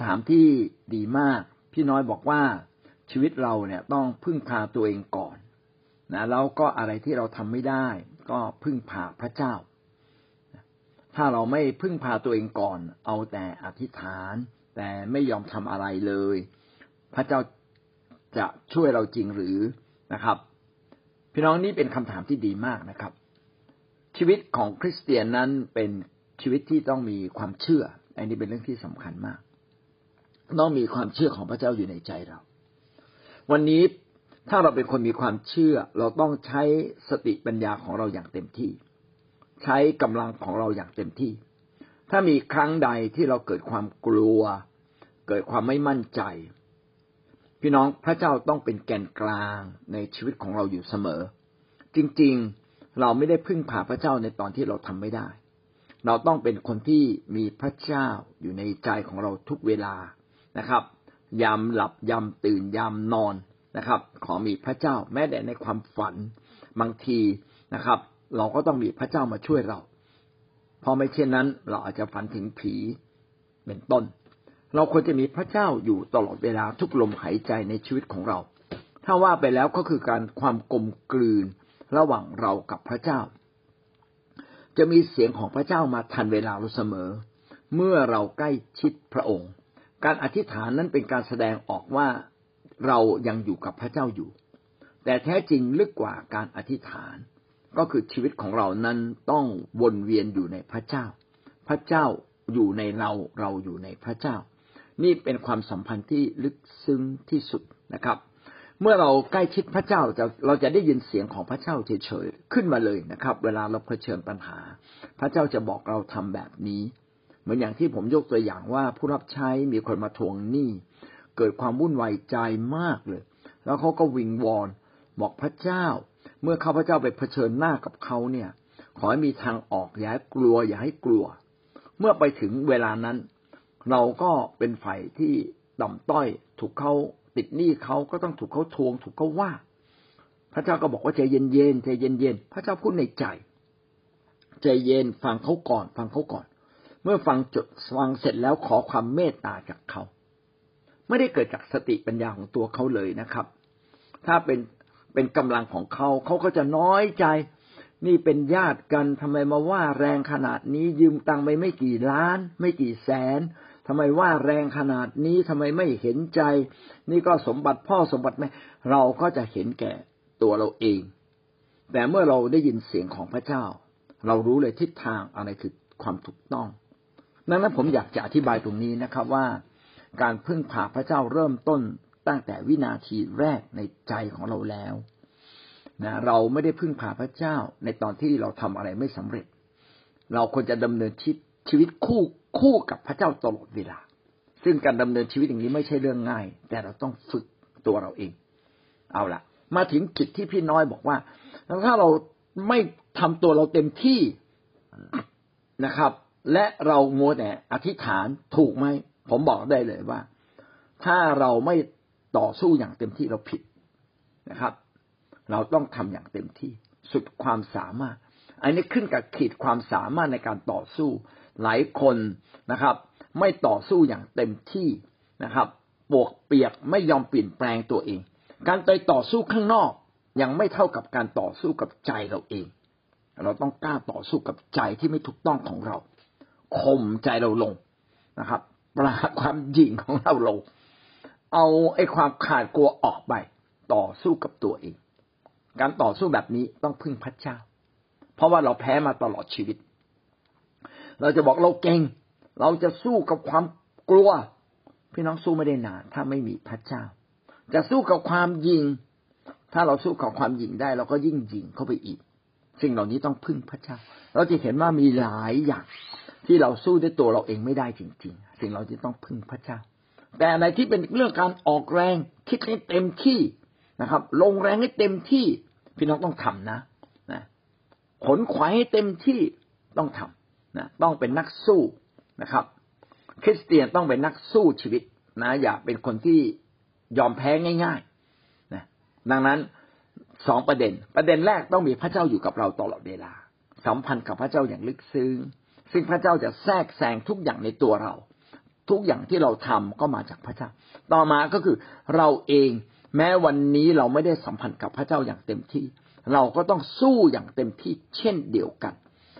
ำถามที่ดีมาก พี่น้อยบอกว่าชีวิตเราเนี่ยต้องพึ่งพาตัวเองก่อนนะแล้วก็อะไรที่เราทำไม่ได้ ก็พึ่งพาพระเจ้า ถ้าเราไม่พึ่งพาตัวเองก่อน เอาแต่อธิษฐาน แต่ไม่ยอมทำอะไรเลย พระเจ้าจะช่วยเราจริงหรือนะครับ พี่น้องนี่เป็นคำถามที่ดีมากนะครับ ชีวิตของคริสเตียนนั้นเป็นชีวิตที่ต้องมีความเชื่อ อันนี้เป็นเรื่องที่สำคัญมาก ต้องมีความเชื่อของพระเจ้าอยู่ในใจเรา วันนี้ถ้าเราเป็นคนมีความเชื่อ เราต้องใช้สติปัญญาของเราอย่างเต็มที่ ใช้กำลังของเราอย่างเต็มที่ ถ้ามีครั้งใดที่เราเกิดความกลัว เกิดความไม่มั่นใจ พี่น้องพระเจ้าต้องเป็นแกนกลางในชีวิตของเราอยู่เสมอ จริงๆเราไม่ได้พึ่งพาพระเจ้าในตอนที่เราทำไม่ได้ เราต้องเป็นคนที่มีพระเจ้าอยู่ในใจของเราทุกเวลา นะครับยามหลับยามตื่นยามนอนนะครับ ขอมีพระเจ้าแม้แต่ในความฝันบางทีนะครับ เราก็ต้องมีพระเจ้ามาช่วยเรา เพราะไม่เช่นนั้น เราอาจจะฝันถึงผีเป็นต้น เราควรจะมีพระเจ้าอยู่ตลอดเวลาทุกลมหายใจในชีวิตของเรา ถ้าว่าไปแล้วก็คือการความกลมกลืนระหว่างเรากับพระเจ้า จะมีเสียงของพระเจ้ามาทันเวลาเราเสมอ เมื่อเราใกล้ชิดพระองค์ การอธิษฐานนั้นเป็นการแสดงออกว่าเรายังอยู่กับพระเจ้าอยู่ แต่แท้จริงลึกกว่าการอธิษฐาน ก็คือชีวิตของเรานั้นต้องวนเวียนอยู่ในพระเจ้า พระเจ้าอยู่ในเราเราอยู่ในพระเจ้า นี่เป็นความสัมพันธ์ที่ลึกซึ้งที่สุดนะครับ เมื่อเราใกล้ชิดพระเจ้าจะเราจะได้ยินเสียงของพระเจ้าเฉยๆขึ้นมาเลยนะครับ เวลาเราเผชิญปัญหา พระเจ้าจะบอกเราทำแบบนี้ มือนอย่างที่ผมยกตัวอย่างว่าผู้รับใช้มีคนมาทวงหนี้เกิดความวุ่นวายใจมากเลย แล้วเขาก็วิงวอนบอกพระเจ้า เมื่อข้าพเจ้าไปเผชิญหน้ากับเขาเนี่ย ขอให้มีทางออกอย่าให้กลัวอย่าให้กลัว เมื่อไปถึงเวลานั้น เราก็เป็นฝ่ายที่ต่ำต้อย ถูกเขาติดหนี้เขาก็ต้องถูกเขาทวง ถูกเขาว่า พระเจ้าก็บอกว่าใจเย็นๆใจเย็นๆพระเจ้าพูดในใจ ใจเย็นฟังเขาก่อน ฟังเขาก่อน เมื่อฟังจดฟังเสร็จแล้วขอความเมตตาจากเขา ไม่ได้เกิดจากสติปัญญาของตัวเขาเลยนะครับ ถ้าเป็นเป็นกำลังของเขาเขาก็จะน้อยใจ นี่เป็นญาติกันทำไมมาว่าแรงขนาดนี้ยืมตังไปไม่กี่ล้าน ไม่กี่แสนทำไมว่าแรงขนาดนี้ทำไมไม่เห็นใจ นี่ก็สมบัติพ่อสมบัติแม่เราก็จะเห็นแก่ตัวเราเอง แต่เมื่อเราได้ยินเสียงของพระเจ้า เรารู้เลยทิศทางอะไรคือความถูกต้อง ดังนั้นผมอยากจะอธิบายตรงนี้นะครับว่า การพึ่งพาพระเจ้าเริ่มต้นตั้งแต่วินาทีแรกในใจของเราแล้วนะเราไม่ได้พึ่งพาพระเจ้าในตอนที่เราทำอะไรไม่สำเร็จ เราควรจะดำเนินชีวิตคู่คู่กับพระเจ้าตลอดเวลา ซึ่งการดำเนินชีวิตอย่างนี้ไม่ใช่เรื่องง่าย แต่เราต้องฝึกตัวเราเอง เอาละมาถึงจุดที่พี่น้อยบอกว่าถ้าเราไม่ทำตัวเราเต็มที่นะครับ และเราโมแต่อธิษฐานถูกไหมผมบอกได้เลยว่า ถ้าเราไม่ต่อสู้อย่างเต็มที่เราผิดนะครับ เราต้องทำอย่างเต็มที่สุดความสามารถ อันนี้ขึ้นกับขีดความสามารถในการต่อสู้ หลายคนนะครับ ไม่ต่อสู้อย่างเต็มที่นะครับปวกเปียกไม่ยอมเปลี่ยนแปลงตัวเอง การไปต่อสู้ข้างนอก ยังไม่เท่ากับการต่อสู้กับใจเราเอง เราต้องกล้าต่อสู้กับใจที่ไม่ถูกต้องของเรา ข่มใจเราลงนะครับ ปราบความหยิ่งของเราลง เอาไอ้ความขาดกลัวออกไป ต่อสู้กับตัวเอง การต่อสู้แบบนี้ต้องพึ่งพระเจ้า เพราะว่าเราแพ้มาตลอดชีวิต เราจะบอกเราเก่ง เราจะสู้กับความกลัว พี่น้องสู้ไม่ได้นานถ้าไม่มีพระเจ้า จะสู้กับความยิง ถ้าเราสู้กับความยิงได้ เราก็ยิ่งยิงเข้าไปอีก สิ่งเหล่านี้ต้องพึ่งพระเจ้า เราจะเห็นว่ามีหลายอย่าง ที่เราสู้ด้วยตัวเราเองไม่ได้จริง ๆ สิ่งเราจะต้องพึ่งพระเจ้า แต่อะไรที่เป็นเรื่องการออกแรงคิดให้เต็มที่นะครับ ลงแรงให้เต็มที่ พี่น้องต้องทำนะนะขนขวายให้เต็มที่ต้องทำนะต้องเป็นนักสู้นะครับ คริสเตียนต้องเป็นนักสู้ชีวิตนะอย่าเป็นคนที่ยอมแพ้ง่ายๆนะดังนั้นสองประเด็น ประเด็นแรกต้องมีพระเจ้าอยู่กับเราตลอดเวลา สัมพันธ์กับพระเจ้าอย่างลึกซึ้ง ซึ่งพระเจ้าจะแทรกแซงทุกอย่างในตัวเรา ทุกอย่างที่เราทำก็มาจากพระเจ้า ต่อมาก็คือเราเองแม้วันนี้เราไม่ได้สัมพันธ์กับพระเจ้าอย่างเต็มที่ เราก็ต้องสู้อย่างเต็มที่เช่นเดียวกัน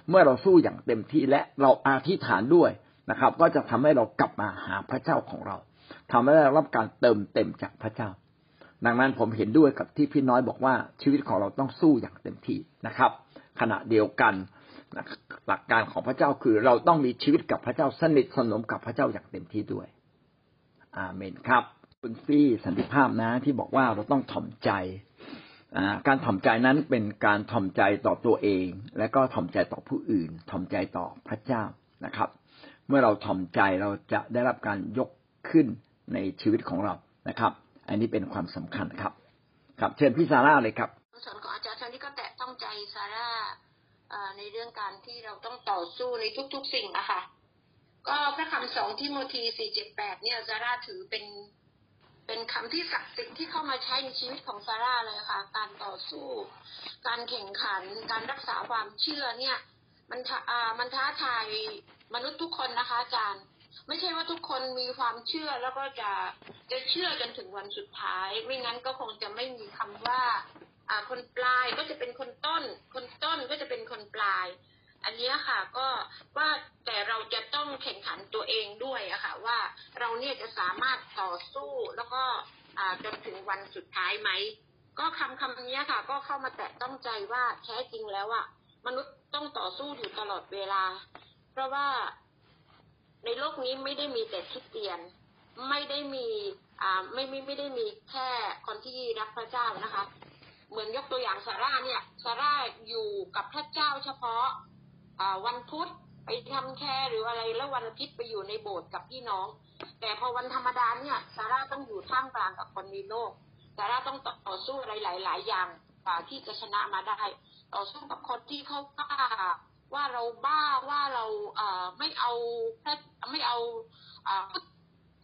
เมื่อเราสู้อย่างเต็มที่และเราอธิษฐานด้วยนะครับ ก็จะทำให้เรากลับมาหาพระเจ้าของเราทำให้เรารับการเติมเต็มจากพระเจ้า ดังนั้นผมเห็นด้วยกับที่พี่น้อยบอกว่าชีวิตของเราต้องสู้อย่างเต็มที่นะครับ ขณะเดียวกัน หลักการของพระเจ้าคือเราต้องมีชีวิตกับพระเจ้าสนิทสนมกับพระเจ้าอย่างเต็มที่ด้วย อาเมนครับ คุณฟี่สันติภาพนะ ที่บอกว่าเราต้องถ่อมใจการถ่อมใจนั้นเป็นการถ่อมใจต่อตัวเอง และก็ถ่อมใจต่อผู้อื่น ถ่อมใจต่อพระเจ้านะครับ เมื่อเราถ่อมใจเราจะได้รับการยกขึ้นในชีวิตของเรานะครับ อันนี้เป็นความสำคัญครับ ครับ เชิญพี่ซาร่าเลยครับสอนของอาจารย์ท่านที่ก็แตะต้องใจซาร่า ในเรื่องการที่เราต้องต่อสู้ในทุกๆสิ่งอะค่ะ ก็พระคำสองที่โมทีสี่เจ็ดแปดเนี่ยซาร่าถือเป็นเป็นคำที่ศักดิ์สิทธิ์ที่เข้ามาใช้ในชีวิตของซาร่าเลยค่ะ การต่อสู้ การแข่งขัน การรักษาความเชื่อเนี่ย มันอ่ามันท้าทายมนุษย์ทุกคนนะคะอาจารย์ ไม่ใช่ว่าทุกคนมีความเชื่อแล้วก็จะจะเชื่อจนถึงวันสุดท้าย ไม่งั้นก็คงจะไม่มีคำว่า คนปลายก็จะเป็นคนต้น คนต้นก็จะเป็นคนปลาย อันนี้ค่ะก็ว่าแต่เราจะต้องแข่งขันตัวเองด้วยอะค่ะว่าเราเนี่ยจะสามารถต่อสู้แล้วก็จนถึงวันสุดท้ายไหม ก็คำคำนี้ค่ะ ก็เข้ามาแตะต้องใจว่าแท้จริงแล้วอะมนุษย์ต้องต่อสู้อยู่ตลอดเวลา เพราะว่าในโลกนี้ไม่ได้มีแต่คริสเตียน ไม่ได้มีอ่าไม่ไม่ไม่ได้มีแค่คนที่รักพระเจ้านะคะ เหมือนยกตัวอย่างซาร่าเนี่ยซาร่าอยู่กับพระเจ้าเฉพาะวันพุธไปทำแค่หรืออะไรแล้ววันอาทิตย์ไปอยู่ในโบสถ์กับพี่น้อง แต่พอวันธรรมดาเนี่ยซาร่าต้องอยู่ท่ามกลางกับคนในโลกซาร่าต้องต่อสู้อะไรหลาย ๆ อย่างกว่าที่จะชนะมาได้ ต่อสู้กับคนที่เขาบ้าว่าเราบ้าว่าเราเอ่อไม่เอาไม่เอาพุทธ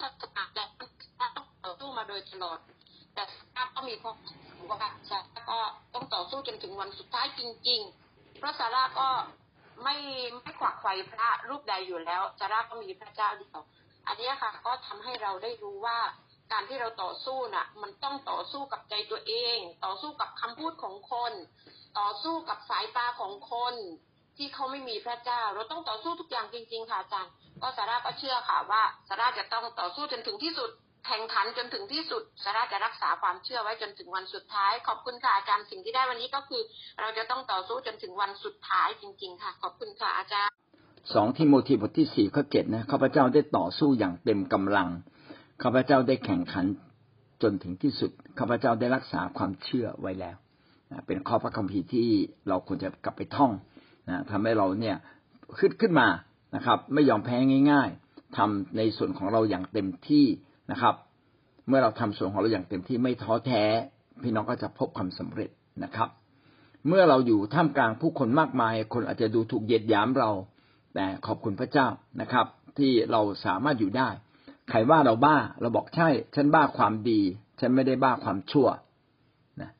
ศาสนาแต่ต้องต่อสู้มาโดยตลอด แต่ซาร่าก็มีความ ว่าซาร่าก็ต้องต่อสู้จนถึงวันสุดท้ายจริง ๆ เพราะซาร่าก็ไม่ไม่ขวักไขว่พระรูปใดอยู่แล้วซาร่าก็มีพระเจ้าเดียวอันนี้ค่ะ ก็ทำให้เราได้รู้ว่าการที่เราต่อสู้น่ะ มันต้องต่อสู้กับใจตัวเอง ต่อสู้กับคำพูดของคน ต่อสู้กับสายตาของคน ที่เขาไม่มีพระเจ้า เราต้องต่อสู้ทุกอย่างจริง ๆ ค่ะอาจารย์ก็ซาร่าก็เชื่อค่ะว่าซาราจะต้องต่อสู้จนถึงที่สุด แข่งขันจนถึงที่สุดสาราจะรักษาความเชื่อไว้จนถึงวันสุดท้าย ขอบคุณค่ะอาจารย์สิ่งที่ได้วันนี้ก็คือ เราจะต้องต่อสู้จนถึงวันสุดท้ายจริง ๆ ค่ะ ขอบคุณค่ะอาจารย์สองทิโมธีบทที่สี่ข้อเจ็ดนะข้าพเจ้าได้ต่อสู้อย่างเต็มกำลังข้าพเจ้าได้แข่งขันจนถึงที่สุดข้าพเจ้าได้รักษาความเชื่อไว้แล้วเป็นข้อพระคัมภีร์ที่เราควรจะกลับไปท่องนะทำให้เราเนี่ยขึ้นขึ้นมานะครับ ไม่ยอมแพ้ง่าย ๆทำในส่วนของเราอย่างเต็มที่ นะครับ เมื่อเราทำส่วนของเราอย่างเต็มที่ไม่ท้อแท้ พี่น้องก็จะพบความสำเร็จนะครับ เมื่อเราอยู่ท่ามกลางผู้คนมากมาย คนอาจจะดูถูกเยียดหยามเรา แต่ขอบคุณพระเจ้านะครับ ที่เราสามารถอยู่ได้ ใครว่าเราบ้า เราบอกใช่ ฉันบ้าความดี ฉันไม่ได้บ้าความชั่วนะ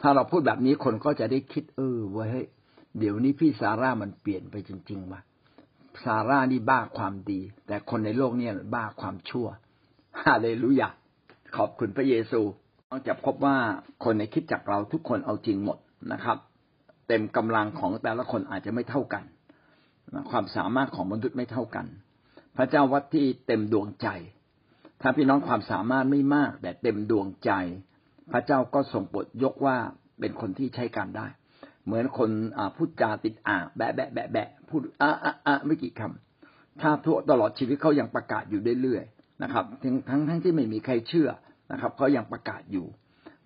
ถ้าเราพูดแบบนี้คนก็จะได้คิดเออว่าเฮ้ยเดี๋ยวนี้พี่ซาร่ามันเปลี่ยนไปจริงๆว่ะซาร่านี่บ้าความดี แต่คนในโลกนี้บ้าความชั่ว ฮาเลลูยาขอบคุณพระเยซูต้องจะพบว่าคนในคิดจักเราทุกคนเอาจริงหมดนะครับ เต็มกำลังของแต่ละคนอาจจะไม่เท่ากัน ความสามารถของมนุษย์ไม่เท่ากัน พระเจ้าวัดที่เต็มดวงใจ ถ้าพี่น้องความสามารถไม่มาก แต่เต็มดวงใจ พระเจ้าก็ทรงปลดยกว่าเป็นคนที่ใช้การได้ เหมือนคนพูดจาติดอ่างแบะแบะแบะแบะพูดอะอะอะไม่กี่คำถ้าทั่วตลอดชีวิตเขายังประกาศอยู่เรื่อย นะครับทั้งทั้งทั้งที่ไม่มีใครเชื่อนะครับเขายังประกาศอยู่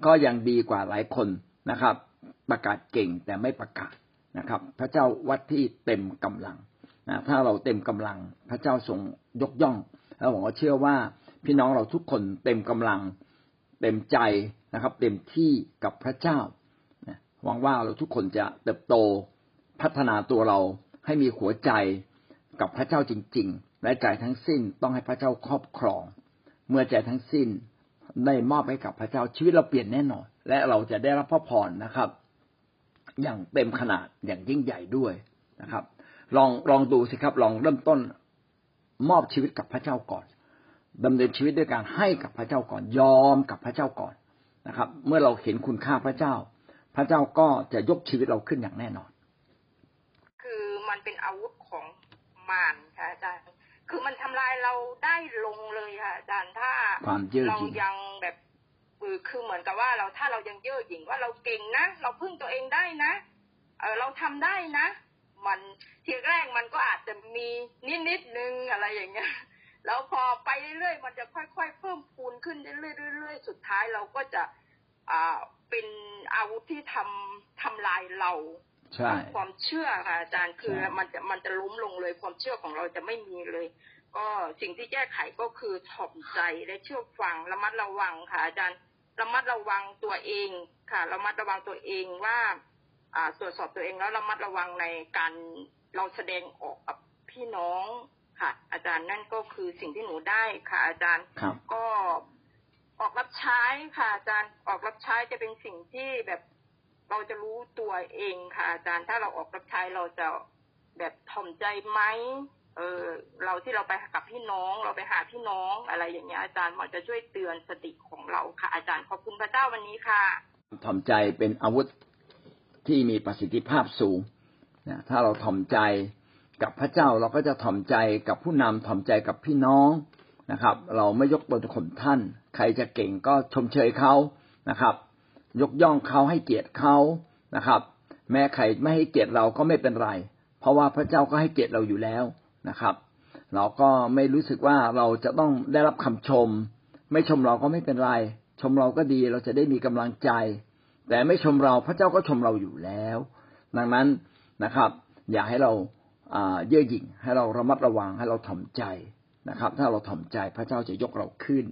ก็ยังดีกว่าหลายคนนะครับ ประกาศเก่งแต่ไม่ประกาศนะครับ พระเจ้าวัดที่เต็มกำลังนะถ้าเราเต็มกำลัง พระเจ้าทรงยกย่อง แล้วผมก็เชื่อว่าพี่น้องเราทุกคนเต็มกำลัง เต็มใจนะครับ เต็มที่กับพระเจ้าหวังว่าเราทุกคนจะเติบโตพัฒนาตัวเราให้มีหัวใจกับพระเจ้าจริง ๆ และใจทั้งสิ้นต้องให้พระเจ้าครอบครอง เมื่อใจทั้งสิ้นได้มอบให้กับพระเจ้าชีวิตเราเปลี่ยนแน่นอน และเราจะได้รับพระพรนะครับ อย่างเต็มขนาดอย่างยิ่งใหญ่ด้วยนะครับ ลองลองดูสิครับ ลองเริ่มต้นมอบชีวิตกับพระเจ้าก่อนดำเนินชีวิตด้วยการให้กับพระเจ้าก่อนยอมกับพระเจ้าก่อนนะครับ เมื่อเราเห็นคุณค่าพระเจ้า พระเจ้าก็จะยกชีวิตเราขึ้นอย่างแน่นอน คือมันเป็นอาวุธของมารค่ะอาจารย์ คือมันทำลายเราได้ลงเลยค่ะอาจารย์ถ้าความเย่อเราหยิ่งยังแบบเออคือเหมือนกับว่าเราถ้าเรายังเย่อหยิ่งว่าเราเก่งนะเราพึ่งตัวเองได้นะเออเราทำได้นะ มันทีแรกมันก็อาจจะมีนิดนิดๆนึงอะไรอย่างเงี้ยแล้วพอไปเรื่อยๆมันจะค่อย ๆ เพิ่มพูนขึ้นเรื่อยๆสุดท้ายเราก็จะอ่าเป็นอาวุธที่ทำทำลายเรา ใช่ความเชื่อค่ะอาจารย์คือใช่มันจะมันจะล้มลงเลยความเชื่อของเราจะไม่มีเลย ก็สิ่งที่แก้ไขก็คือถ่อมใจและเชื่อฟังระมัดระวังค่ะ อาจารย์ระมัดระวังตัวเองค่ะระมัดระวังตัวเองว่า อ่าตรวจสอบตัวเองแล้วระมัดระวังในการเราแสดงออกกับพี่น้องค่ะ อาจารย์นั่นก็คือสิ่งที่หนูได้ค่ะ อาจารย์ครับก็ออกรับใช้ค่ะอาจารย์ออกรับใช้จะเป็นสิ่งที่แบบ เราจะรู้ตัวเองค่ะ อาจารย์ถ้าเราออกรับใช้เราจะแบบถ่อมใจไหมเออเราที่เราไปกับพี่น้องเราไปหาพี่น้องอะไรอย่างเงี้ยอาจารย์หมันจะช่วยเตือนสติของเราค่ะ อาจารย์ขอบคุณพระเจ้าวันนี้ค่ะถ่อมใจเป็นอาวุธที่มีประสิทธิภาพสูงนะถ้าเราถ่อมใจกับพระเจ้าเราก็จะถ่อมใจกับผู้นำถ่อมใจกับพี่น้องนะครับ เราไม่ยกตนข่มท่าน ใครจะเก่งก็ชมเชยเขานะครับ ยกย่องเขาให้เกียรติเขานะครับ แม้ใครไม่ให้เกียรติเราก็ไม่เป็นไร เพราะว่าพระเจ้าก็ให้เกียรติเราอยู่แล้วนะครับ เราก็ไม่รู้สึกว่าเราจะต้องได้รับคำชม ไม่ชมเราก็ไม่เป็นไร ชมเราก็ดีเราจะได้มีกำลังใจ แต่ไม่ชมเราพระเจ้าก็ชมเราอยู่แล้ว ดังนั้นนะครับ อย่าให้เราอ่าเย่อหยิ่งให้เราระมัดระวังให้เราถ่อมใจนะครับ ถ้าเราถ่อมใจพระเจ้าจะยกเราขึ้น